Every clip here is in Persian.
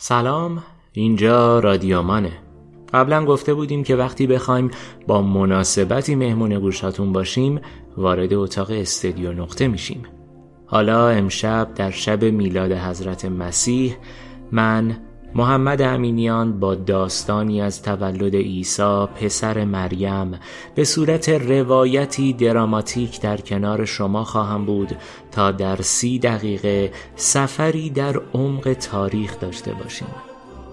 سلام اینجا رادیومانه. قبلا گفته بودیم که وقتی بخوایم با مناسبتی مهمون گوشاتون باشیم وارد اتاق استدیو نقطه میشیم. حالا امشب در شب میلاد حضرت مسیح من محمد امینیان با داستانی از تولد عیسی پسر مریم به صورت روایتی دراماتیک در کنار شما خواهم بود تا در سی دقیقه سفری در عمق تاریخ داشته باشیم.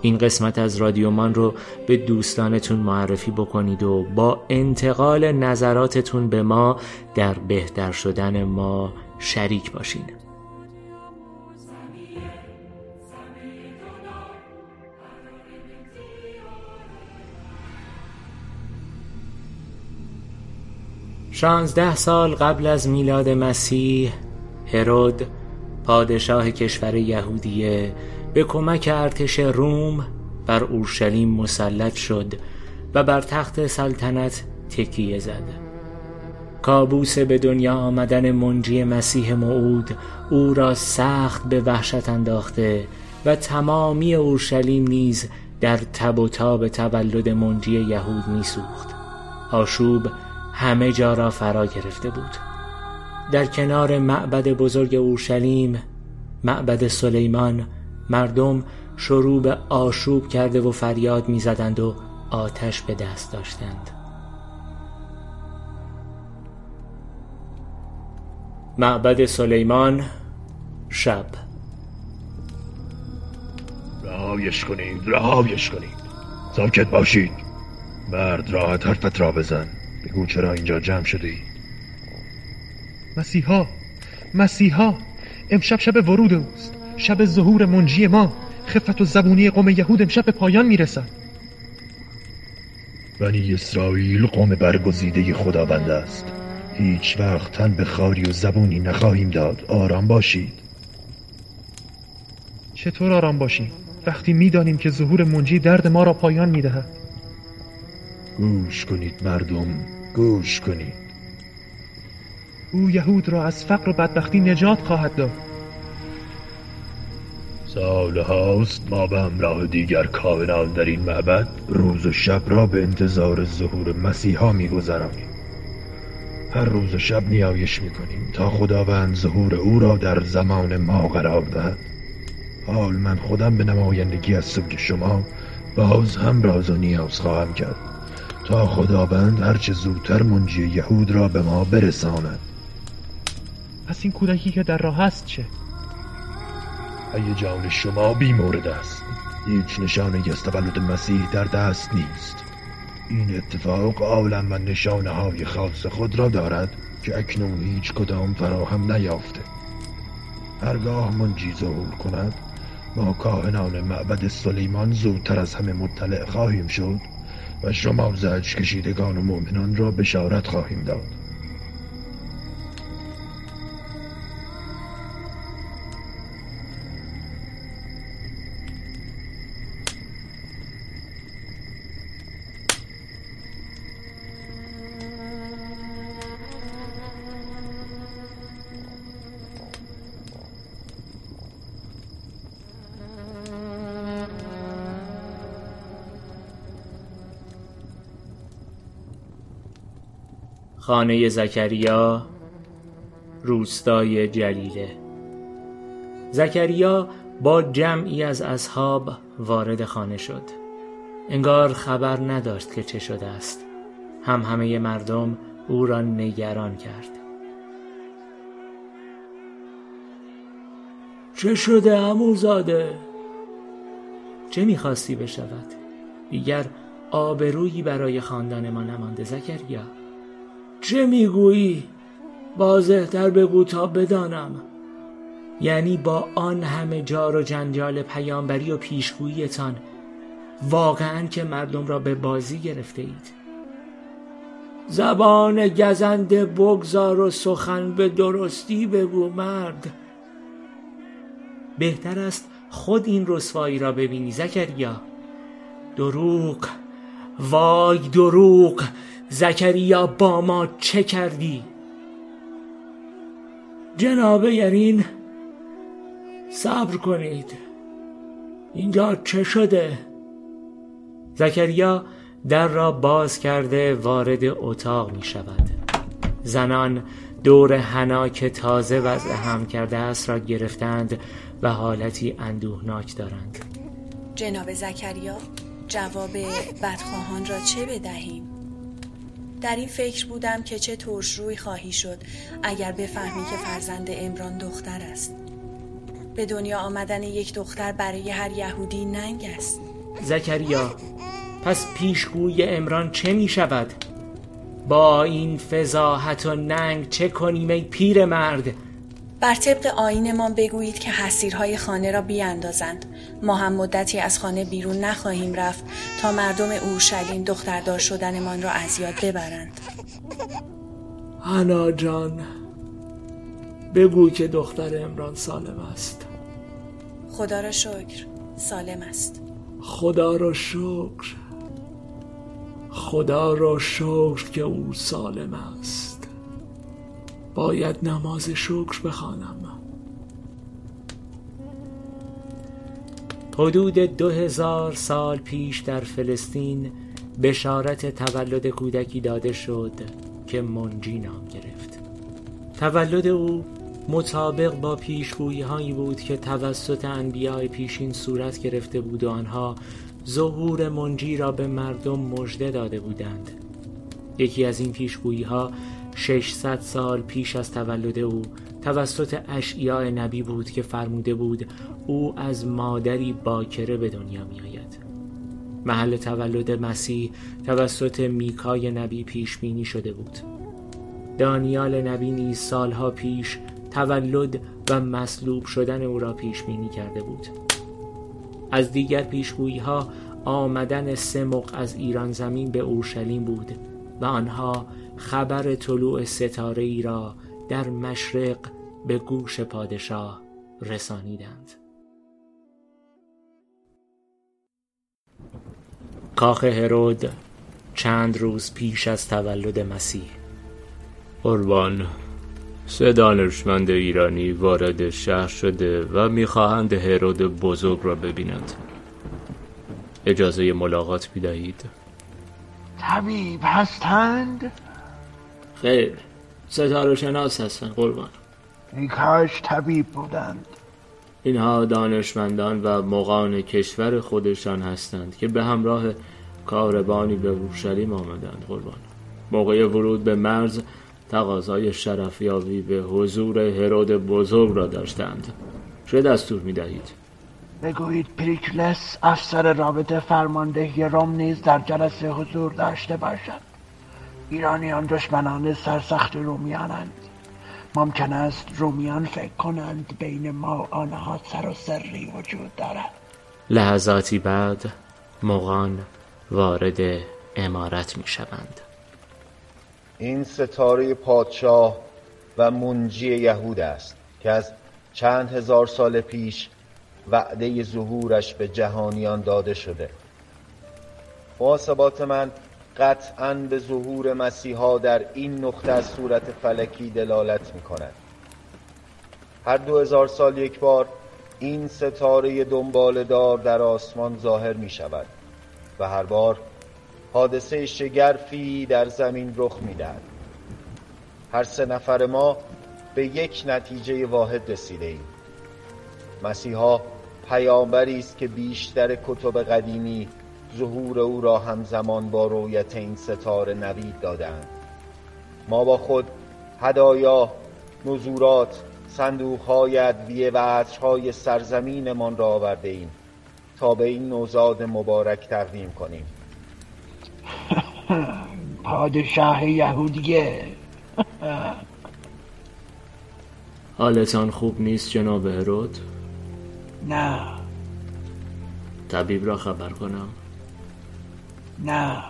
این قسمت از رادیومان رو به دوستانتون معرفی بکنید و با انتقال نظراتتون به ما در بهتر شدن ما شریک باشین. شانزده سال قبل از میلاد مسیح هرود پادشاه کشور یهودیه به کمک ارتش روم بر اورشلیم مسلط شد و بر تخت سلطنت تکیه زد. کابوس به دنیا آمدن منجی مسیح موعود او را سخت به وحشت انداخته و تمامی اورشلیم نیز در تب و تاب تولد منجی یهود میسوخت. آشوب همه جا را فرا گرفته بود. در کنار معبد بزرگ اورشلیم معبد سلیمان مردم شروع به آشوب کرده و فریاد می‌زدند و آتش به دست داشتند. معبد سلیمان شب. رهایش کنید رهایش کنید. ساکت باشید. مرد راحت حرفت را بزن. بگو چرا اینجا جمع شده ای؟ مسیحا مسیحا امشب شب ورود اوست. شب ظهور منجی ما. خفت و زبونی قوم یهود امشب به پایان می‌رسد. بنی اسرائیل قوم برگزیده خداوند است. هیچ وقت تن به خاری و زبونی نخواهیم داد. آرام باشید. چطور آرام باشیم؟ وقتی می‌دانیم که ظهور منجی درد ما را پایان می‌دهد. گوش کنید مردم گوش کنید. او یهود را از فقر و بدبختی نجات خواهد داد. سال هاست ما به همراه دیگر کاهنان در این معبد؟ روز و شب را به انتظار ظهور مسیحا میگذرانیم. هر روز و شب نیایش می‌کنیم تا خداوند ظهور او را در زمان ما قرار دهد. حال من خودم به نمایندگی از سوی شما باز هم راز و نیاز خواهم کرد. تا خداوند هرچه زودتر منجی یهود را به ما برساند. پس این کودکی که در راه است چه؟ جان شما بی مورد است. هیچ نشانه از تولد مسیح در دست نیست. این اتفاق عالم و نشانه های خاص خود را دارد که اکنون هیچ کدام فراهم نیافته. هرگاه منجی ظهور کند ما کاهنان معبد سلیمان زودتر از همه مطلع خواهیم شد. و شما زج کشیدگان و مؤمنان را بشارت خواهیم داد. خانه زکریا روستای جلیله. زکریا با جمعی از اصحاب وارد خانه شد. انگار خبر نداشت که چه شده است. هم همه مردم او را نگران کرد. چه شده اموزاده؟ چه می‌خواستی بشود؟ دیگر آبرویی برای خاندان ما نمانده زکریا. چه می‌گویی؟ واضحتر بگو تا بدانم. یعنی با آن همه جار و جنجال پیامبری و پیشگوییتان واقعا که مردم را به بازی گرفته اید زبان گزنده بگذار و سخن به درستی بگو مرد. بهتر است خود این رسوایی را ببینی زکریا. دروغ وای دروغ! زکریا با ما چه کردی؟ جناب یرین صبر کنید اینجا چه شده؟ زکریا در را باز کرده وارد اتاق می شود زنان دور هنا که تازه وضع هم کرده است را گرفتند و حالتی اندوهناک دارند جناب زکریا جواب بدخواهان را چه بدهیم؟ در این فکر بودم که چه ترش روی خواهی شد اگر بفهمی که فرزند امران دختر است به دنیا آمدن یک دختر برای هر یهودی ننگ است زکریا پس پیشگوی امران چه می شود؟ با این فضاحت و ننگ چه کنیم ای پیر مرد؟ بر طبق آینمان بگویید که حسیرهای خانه را بیاندازند. ما هم مدتی از خانه بیرون نخواهیم رفت تا مردم اورشلیم دختردار شدنمان را از یاد ببرند. انا جان بگو که دختر امران سالم است. خدا را شکر سالم است. خدا را شکر خدا را شکر که او سالم است. باید نماز شکر بخوانم. حدود دو هزار سال پیش در فلسطین بشارت تولد کودکی داده شد که منجی نام گرفت. تولد او مطابق با پیشگویی هایی بود که توسط انبیاء پیشین صورت گرفته بود و آنها ظهور منجی را به مردم مژده داده بودند. یکی از این پیشگویی ها 600 سال پیش از تولد او توسط اشعیاء نبی بود که فرموده بود او از مادری باکره به دنیا می آید محل تولد مسیح توسط میکای نبی پیش بینی شده بود. دانیال نبی نیز سالها پیش تولد و مصلوب شدن او را پیش بینی کرده بود. از دیگر پیشگویی ها آمدن سمق از ایران زمین به اورشلیم بود. و آنها خبر طلوع ستاره ای را در مشرق به گوش پادشاه رسانیدند. کاخ هرود چند روز پیش از تولد مسیح. قربان سه دانشمند ایرانی وارد شهر شده و می‌خواهند هرود بزرگ را ببینند. اجازه ملاقات بدهید طبیب هستند؟ خیر ستاره شناس هستند قربان ای کاش طبیب بودند اینها دانشمندان و مقان کشور خودشان هستند که به همراه کاربانی به اورشلیم آمدند قربان موقع ورود به مرز تقاضای شرفیابی به حضور هرود بزرگ را داشتند چه دستور می دهید؟ بگویید پریکلس افسر رابطه فرماندهی روم نیز در جلسه حضور داشته باشد. ایرانیان دشمنان سرسخت رومیانند. ممکن است رومیان فکر کنند بین ما آنها سر و سری وجود دارد. لحظاتی بعد مغان وارد امارت می شوند. این ستاره پادشاه و منجی یهود است که از چند هزار سال پیش وعده ظهورش به جهانیان داده شده. محاسبات من قطعا به ظهور مسیحا در این نقطه از صورت فلکی دلالت می کند هر دو هزار سال یک بار این ستاره دنبال دار در آسمان ظاهر می شود و هر بار حادثه شگرفی در زمین رخ می‌دهد. هر سه نفر ما به یک نتیجه واحد رسیده ایم مسیحا پیامبری است که بیشتر کتب قدیمی ظهور او را همزمان با رویت این ستاره نوید دادند ما با خود هدایا نزورات صندوقهای ادویه و عطرهای سرزمینمان را آورده ایم تا به این نوزاد مبارک تقدیم کنیم. پادشاه یهودیه. حالتان خوب نیست جناب هرود؟ نه. طبیب را خبر کنم؟ نه.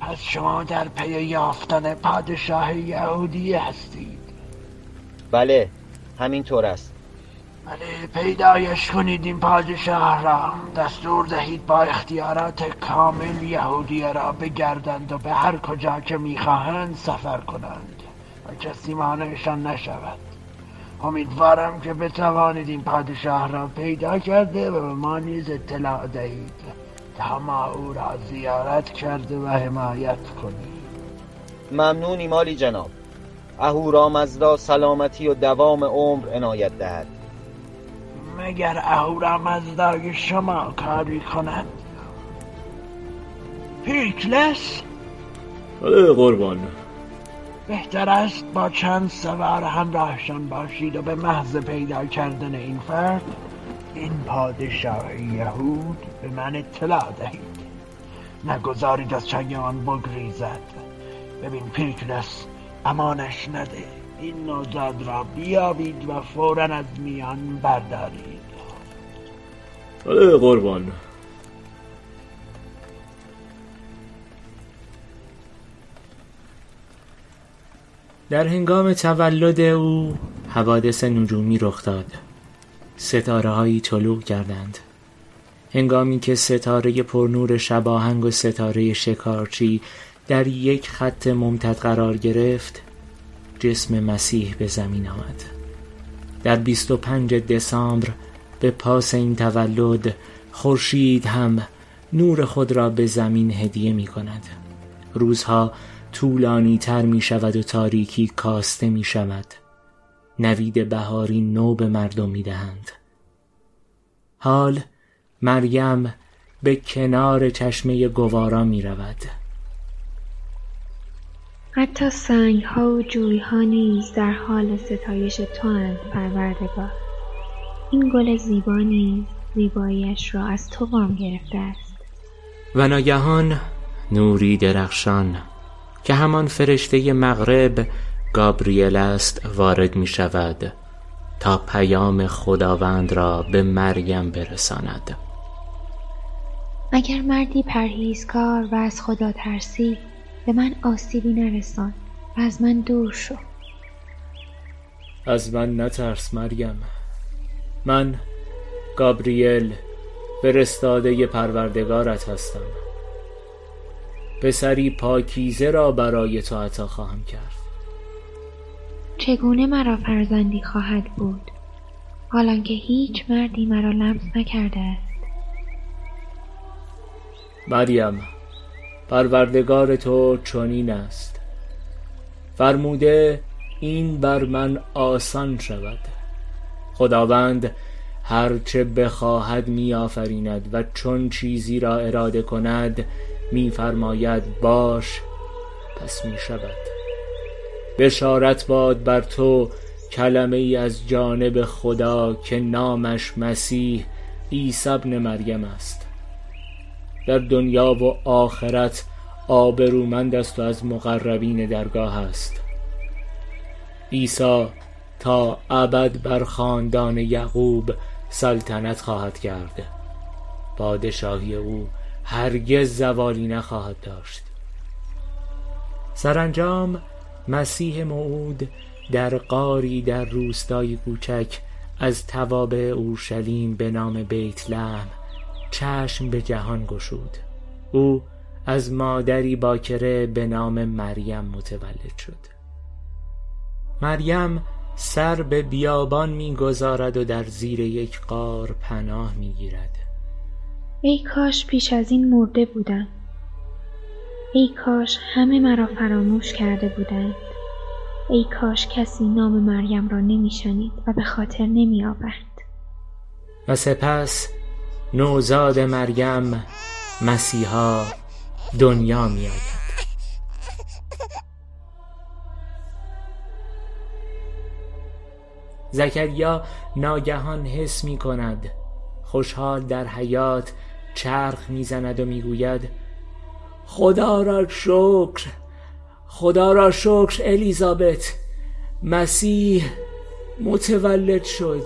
پس شما در پی یافتن پادشاه یهودی هستید. بله همینطور است. ولی پیدایش کنید این پادشاه را. دستور دهید با اختیارات کامل یهودی را بگردند و به هر کجا که می‌خواهند سفر کنند. و کسی مانعشان نشود. امیدوارم که بتوانید این پادشاه را پیدا کرده و به ما نیز اطلاع دهید. تا ما او را زیارت کرده و حمایت کنیم ممنونی مالی جناب. اهورامزدا سلامتی و دوام عمر عنایت دهد. مگر اهورامزدای شما کاری کند؟ پیکلس بله قربان. بهتر است با چند سوار همراهشان باشید و به محض پیدا کردن این فرد این پادشاه یهود به من اطلاع دهید. نگذارید از چنگ آن بگریزد. ببین پیکلس امانش نده. این نوزاد را بیابید و فورا از میان بردارید. بله قربان. در هنگام تولد او حوادث نجومی رخ داد. ستاره هایی طلوع کردند. هنگامی که ستاره پرنور شباهنگ و ستاره شکارچی در یک خط ممتد قرار گرفت جسم مسیح به زمین آمد. در 25 دسامبر به پاس این تولد خورشید هم نور خود را به زمین هدیه می کند روزها طولانی تر می شود و تاریکی کاسته می شود. نوید بهاری نو به مردم می دهند. حال مریم به کنار چشمه گوارا می رود. حتی سنگ ها و جوی ها نیز در حال ستایش تو اند پروردگار. این گل زیبا نیز زیباییش را از تو وام گرفته است. و ناگهان نوری درخشان که همان فرشته مغرب گابریل است وارد می شود تا پیام خداوند را به مریم برساند. اگر مردی پرهیزکار و از خدا ترسی به من آسیبی نرسان و از من دور شو. از من نترس مریم. من گابریل فرستاده پروردگارت هستم. پسری پاکیزه را برای تو عطا خواهم کرد. چگونه مرا فرزندی خواهد بود؟ حالان که هیچ مردی مرا لمس نکرده است. مریم پروردگار تو چنین است. فرموده این بر من آسان شود. خداوند هرچه بخواهد می آفریند و چون چیزی را اراده کند میفرماید باش پس می شود بشارت باد بر تو کلمه ای از جانب خدا که نامش مسیح عیسی ابن مریم است. در دنیا و آخرت آبرومند است و از مقربین درگاه است. عیسی تا ابد بر خاندان یعقوب سلطنت خواهد کرد. پادشاهی او هرگز زوالی نخواهد داشت. سرانجام مسیح موعود در قاری در روستایی کوچک از توابع اورشلیم به نام بیت لحم چشم به جهان گشود. او از مادری باکره به نام مریم متولد شد. مریم سر به بیابان می‌گذارد و در زیر یک قار پناه می‌گیرد. ای کاش پیش از این مرده بودم. ای کاش همه مرا فراموش کرده بودند. ای کاش کسی نام مریم را نمیشنید و به خاطر نمی آورد و سپس نوزاد مریم مسیحا دنیا می آید زکریا ناگهان حس می کند خوشحال در حیات چرخ می‌زند و می‌گوید خدا را شکر خدا را شکر الیزابت مسیح متولد شد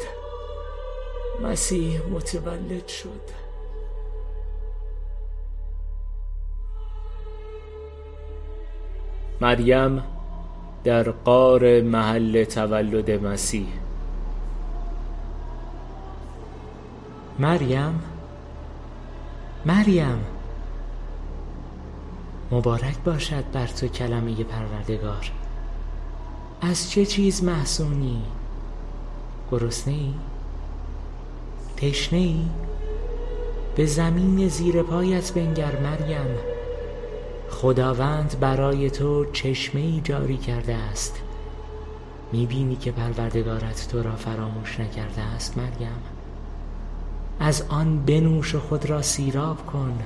مسیح متولد شد. مریم در قار محل تولد مسیح. مریم مریم. مبارک باشد بر تو کلمه پروردگار. از چه چیز محسونی؟ گرسنه ای؟ تشنه ای؟ به زمین زیر پایت بنگر مریم. خداوند برای تو چشمه ای جاری کرده است. می‌بینی که پروردگارت تو را فراموش نکرده است مریم. از آن بنوش و خود را سیراب کن.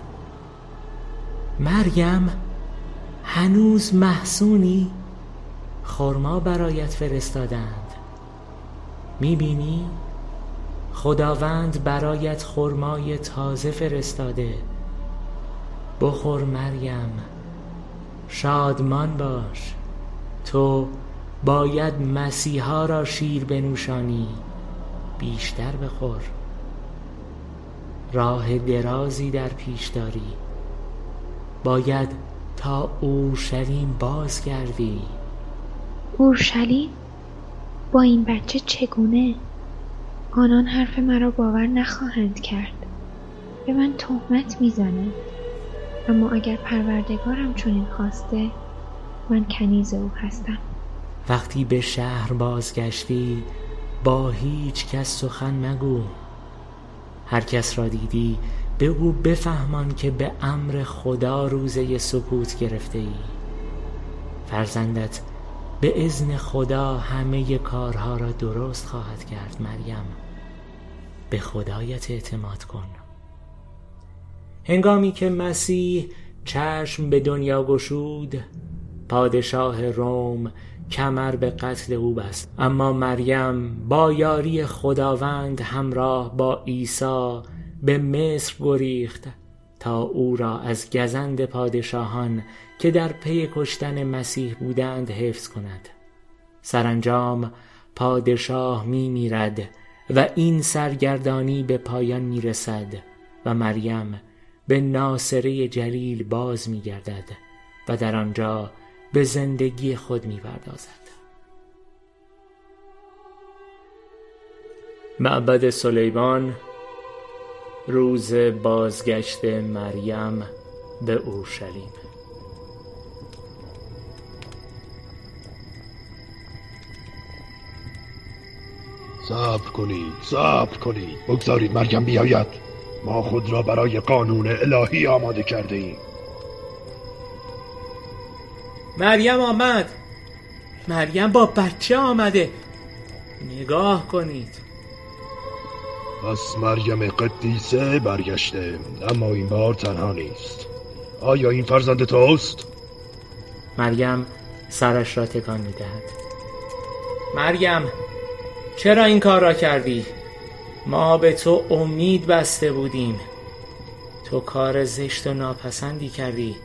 مریم هنوز محسونی خرما برایت فرستادند. می‌بینی؟ خداوند برایت خرمای تازه فرستاده. بخور مریم. شادمان باش. تو باید مسیحا را شیر بنوشانی. بیشتر بخور. راه درازی در پیش داری. باید تا اورشلیم بازگردی. اورشلیم؟ با این بچه چگونه؟ آنان حرف مرا باور نخواهند کرد. به من تهمت می‌زنند. اما اگر پروردگارم چنین خواسته من کنیز او هستم. وقتی به شهر بازگشتی با هیچ کس سخن مگو. هر کس را دیدی به او بفهمان که به امر خدا روزه سکوت گرفته ای فرزندت به ازن خدا همه کارها را درست خواهد کرد مریم. به خدایت اعتماد کن. هنگامی که مسیح چشم به دنیا گشود پادشاه روم کمر به قتل او بست. اما مریم با یاری خداوند همراه با عیسی به مصر گریخت تا او را از گزند پادشاهان که در پی کشتن مسیح بودند حفظ کند. سرانجام پادشاه می میرد و این سرگردانی به پایان می رسد و مریم به ناصره جلیل باز می گردد و در آنجا به زندگی خود می پردازد معبد سلیمان روز بازگشت مریم به اورشلیم. صبر کنید صبر کنید. بگذارید مریم بیاید. ما خود را برای قانون الهی آماده کرده ایم. مریم آمد. مریم با بچه آمده. نگاه کنید. پس مریم قدیسه برگشته اما این بار تنها نیست. آیا این فرزند توست؟ مریم سرش را تکان می‌دهد. مریم چرا این کار را کردی؟ ما به تو امید بسته بودیم. تو کار زشت و ناپسندی کردی.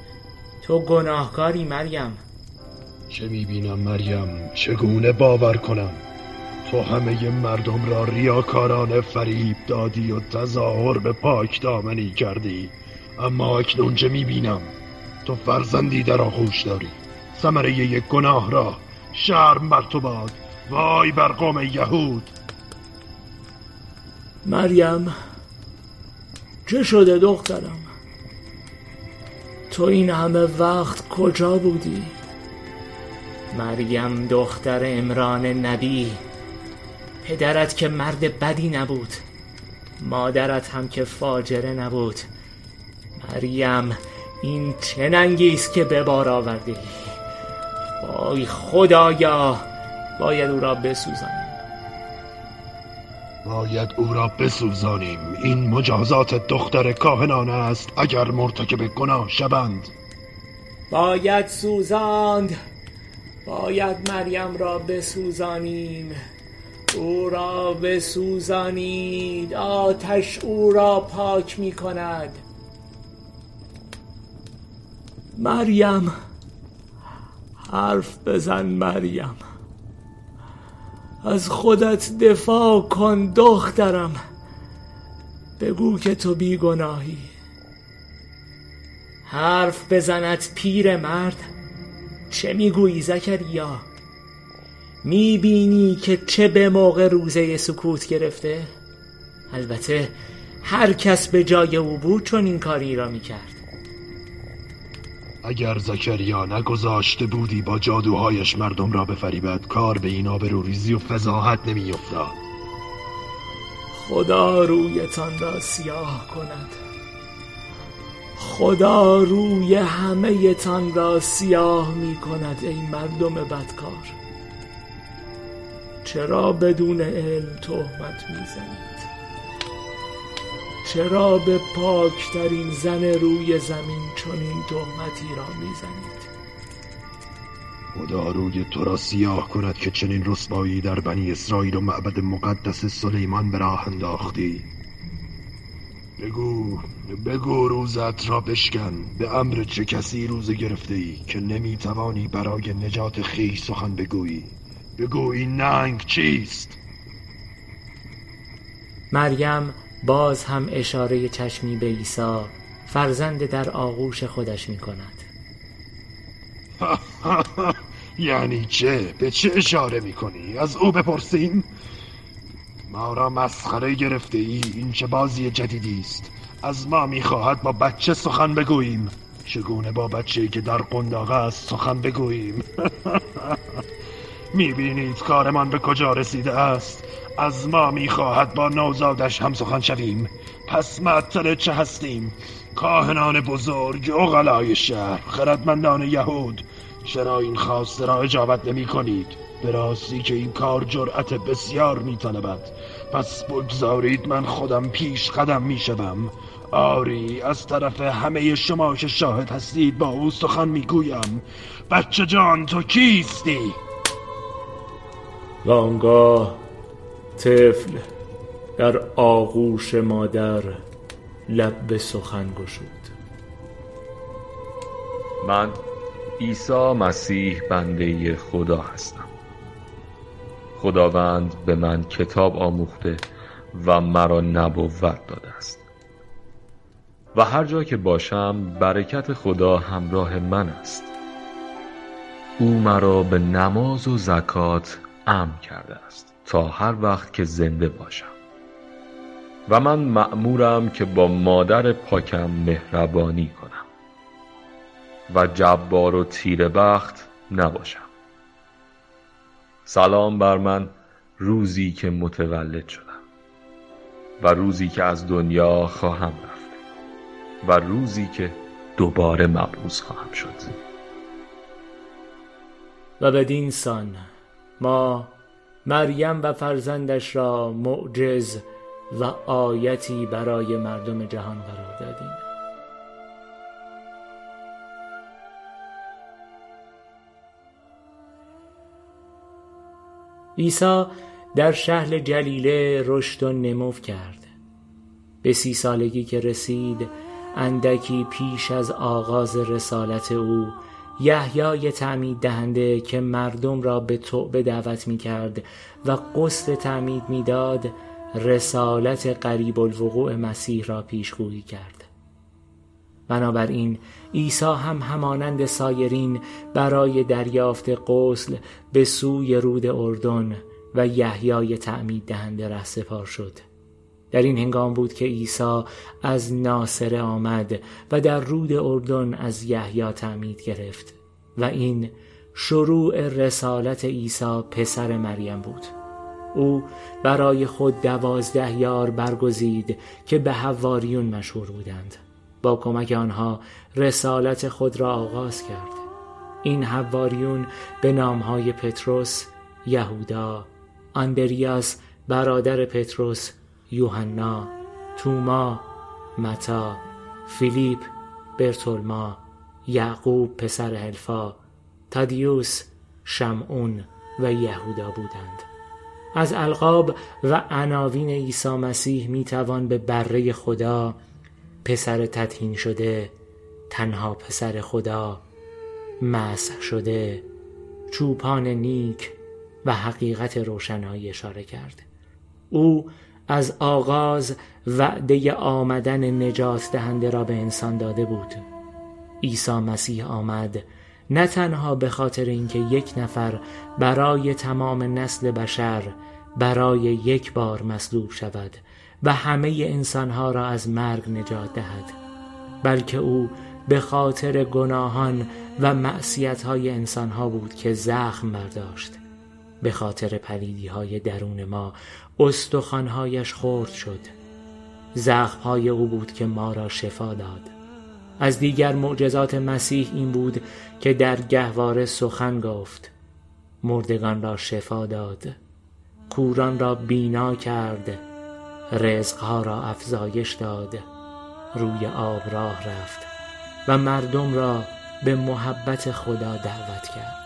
تو گناهکاری مریم. چه می‌بینم مریم؟ چگونه باور کنم؟ تو همه مردم را ریاکارانه فریب دادی و تظاهر به پاک دامنی کردی. اما اکنون چه می‌بینم؟ تو فرزندی در آغوش داری. ثمره یک گناه را شرم بر تو باد. وای بر قوم یهود. مریم چه شده دخترم؟ تو این همه وقت کجا بودی؟ مریم دختر امران نبی. پدرت که مرد بدی نبود. مادرت هم که فاجره نبود. مریم این چه ننگی است که به بار آورده ای وای خدایا باید او را بسوزانیم باید او را بسوزانیم. این مجازات دختر کاهنانه است اگر مرتکب گناه شوند. باید سوزاند. باید مریم را بسوزانیم. او را بسوزانید. آتش او را پاک می کند. مریم حرف بزن مریم. از خودت دفاع کن دخترم. بگو که تو بیگناهی. حرف بزند پیر مرد. چه می‌گویی زکریا؟ می‌بینی که چه به موقع روزه سکوت گرفته؟ البته هر کس به جای او بود چون این کاری را می‌کرد. اگر زکریا نگذاشته بودی با جادوهایش مردم را بفریبد کار به این آبروریزی و فضاحت نمیافتاد. خدا رویتان را سیاه کند. خدا روی همه تان را سیاه می کند ای مردم بدکار. چرا بدون علم تهمت می‌زنید چرا به پاکترین زن روی زمین چنین تهمتی را می‌زنید. خدا روی تو را سیاه کند که چنین رسوایی در بنی اسرائیل و معبد مقدس سلیمان به راه انداختی. بگو بگو روزت را بشکن. به امر چه کسی روزه گرفته ای که نمی‌توانی برای نجات خیش سخن بگویی؟ بگو این ننگ چیست؟ مریم باز هم اشاره چشمی به عیسی فرزند در آغوش خودش می کند یعنی چه؟ به چه اشاره می کنی؟ از او بپرسیم؟ ما را مسخره گرفته ای این چه بازی جدیدی است از ما می‌خواهد با بچه سخن بگوییم چگونه با بچه که در قنداقه است سخن بگوییم می‌بینید کارمان به کجا رسیده است از ما می‌خواهد با نوزادش هم سخن شویم. پس معطل چه هستیم؟ کاهنان بزرگ اغلای شهر خردمندان یهود. چرا این خواسته را اجابت نمی کنید به راستی که این کار جرأت بسیار می پس بگذارید من خودم پیش قدم می شدم آری از طرف همه شما که شاهد هستید با او سخن می گویم بچه جان تو کیستی؟ و آنگاه طفل در آغوش مادر لب به سخن گشود. من عیسی مسیح بنده خدا هستم. خداوند به من کتاب آموخته و مرا نبوت داده است. و هر جا که باشم برکت خدا همراه من است. او مرا به نماز و زکات امر کرده است تا هر وقت که زنده باشم. و من مأمورم که با مادر پاکم مهربانی کنم. و جبار و تیر بخت نباشم. سلام بر من روزی که متولد شدم. و روزی که از دنیا خواهم رفت. و روزی که دوباره مبعوث خواهم شد. و بدین سان ما مریم و فرزندش را معجز و آیتی برای مردم جهان قرار دادیم. عیسی در شهر جلیله رشد و نمو کرد. به سی سالگی که رسید اندکی پیش از آغاز رسالت او یحیای تعمید دهنده که مردم را به توبه دعوت می کرد و قسل تعمید می‌داد رسالت قریب الوقوع مسیح را پیشگویی کرد. بنابراین عیسی هم همانند سایرین برای دریافت قسل به سوی رود اردن و یحیای تعمید دهنده ره سپار شد. در این هنگام بود که عیسی از ناصره آمد و در رود اردن از یحیی تعمید گرفت و این شروع رسالت عیسی پسر مریم بود. او برای خود دوازده یار برگزید که به حواریون مشهور بودند. با کمک آنها رسالت خود را آغاز کرد. این حواریون به نامهای پتروس، یهودا، اندریاس برادر پتروس، یوحنا، توما، متا، فیلیپ، برتولما، یعقوب پسر حلفا، تادیوس، شمعون و یهودا بودند. از القاب و عناوین عیسی مسیح می‌توان به بره خدا پسر تطهین شده تنها پسر خدا مسح شده چوپان نیک و حقیقت روشنایی اشاره کرد. او از آغاز وعده آمدن نجات دهنده را به انسان داده بود. عیسی مسیح آمد نه تنها به خاطر اینکه یک نفر برای تمام نسل بشر برای یک بار مصلوب شود و همه انسانها را از مرگ نجات دهد بلکه او به خاطر گناهان و معصیتهای انسانها بود که زخم برداشت. به خاطر پلیدی های درون ما استخوانهایش خرد شد. زخمهای او بود که ما را شفا داد. از دیگر معجزات مسیح این بود که در گهواره سخن گفت. مردگان را شفا داد. کوران را بینا کرد. رزقها را افزایش داد. روی آب راه رفت و مردم را به محبت خدا دعوت کرد.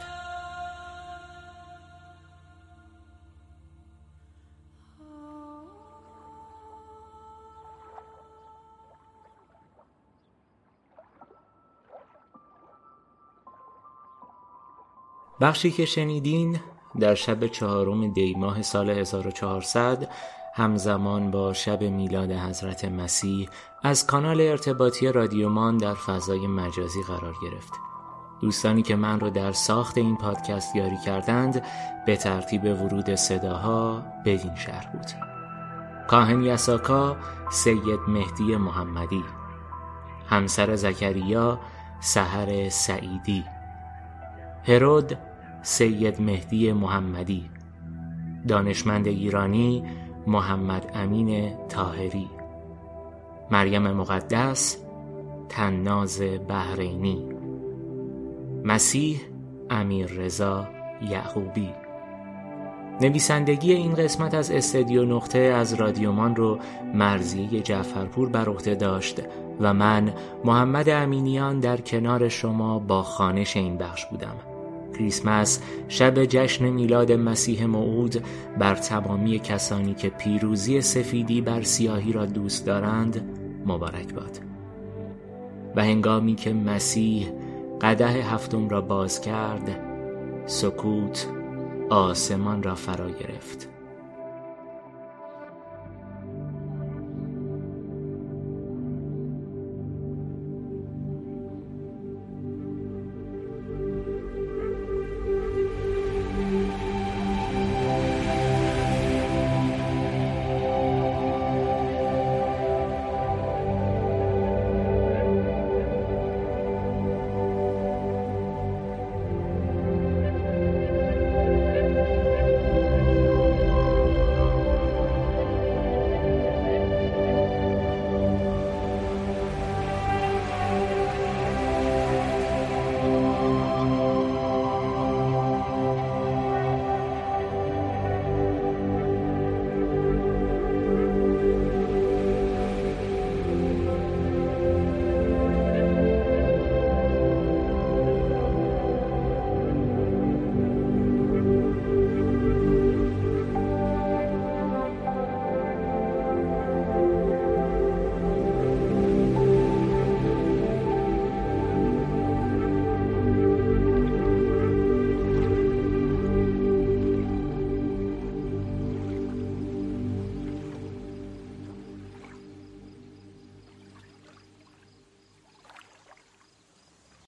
بخشی که شنیدین در شب چهارم دی ماه سال 1400 همزمان با شب میلاد حضرت مسیح از کانال ارتباطی رادیومان در فضای مجازی قرار گرفت. دوستانی که من رو در ساخت این پادکست یاری کردند به ترتیب ورود صداها بدین شهر بود. کاهن یساکا سید مهدی محمدی. همسر زکریا سحر سعیدی. هرود سید مهدی محمدی دانشمند ایرانی محمد امین تاهری مریم مقدس تناز بحرینی مسیح امیر رضا یعقوبی. نویسندگی این قسمت از استدیو نقطه از رادیومان رو مرزیه جعفرپور بر عهده داشت و من محمد امینیان در کنار شما با خانش این بخش بودم. کریسمس شب جشن میلاد مسیح موعود بر تمامی کسانی که پیروزی سفیدی بر سیاهی را دوست دارند مبارک باد. و هنگامی که مسیح قده هفتم را باز کرد سکوت آسمان را فرا گرفت.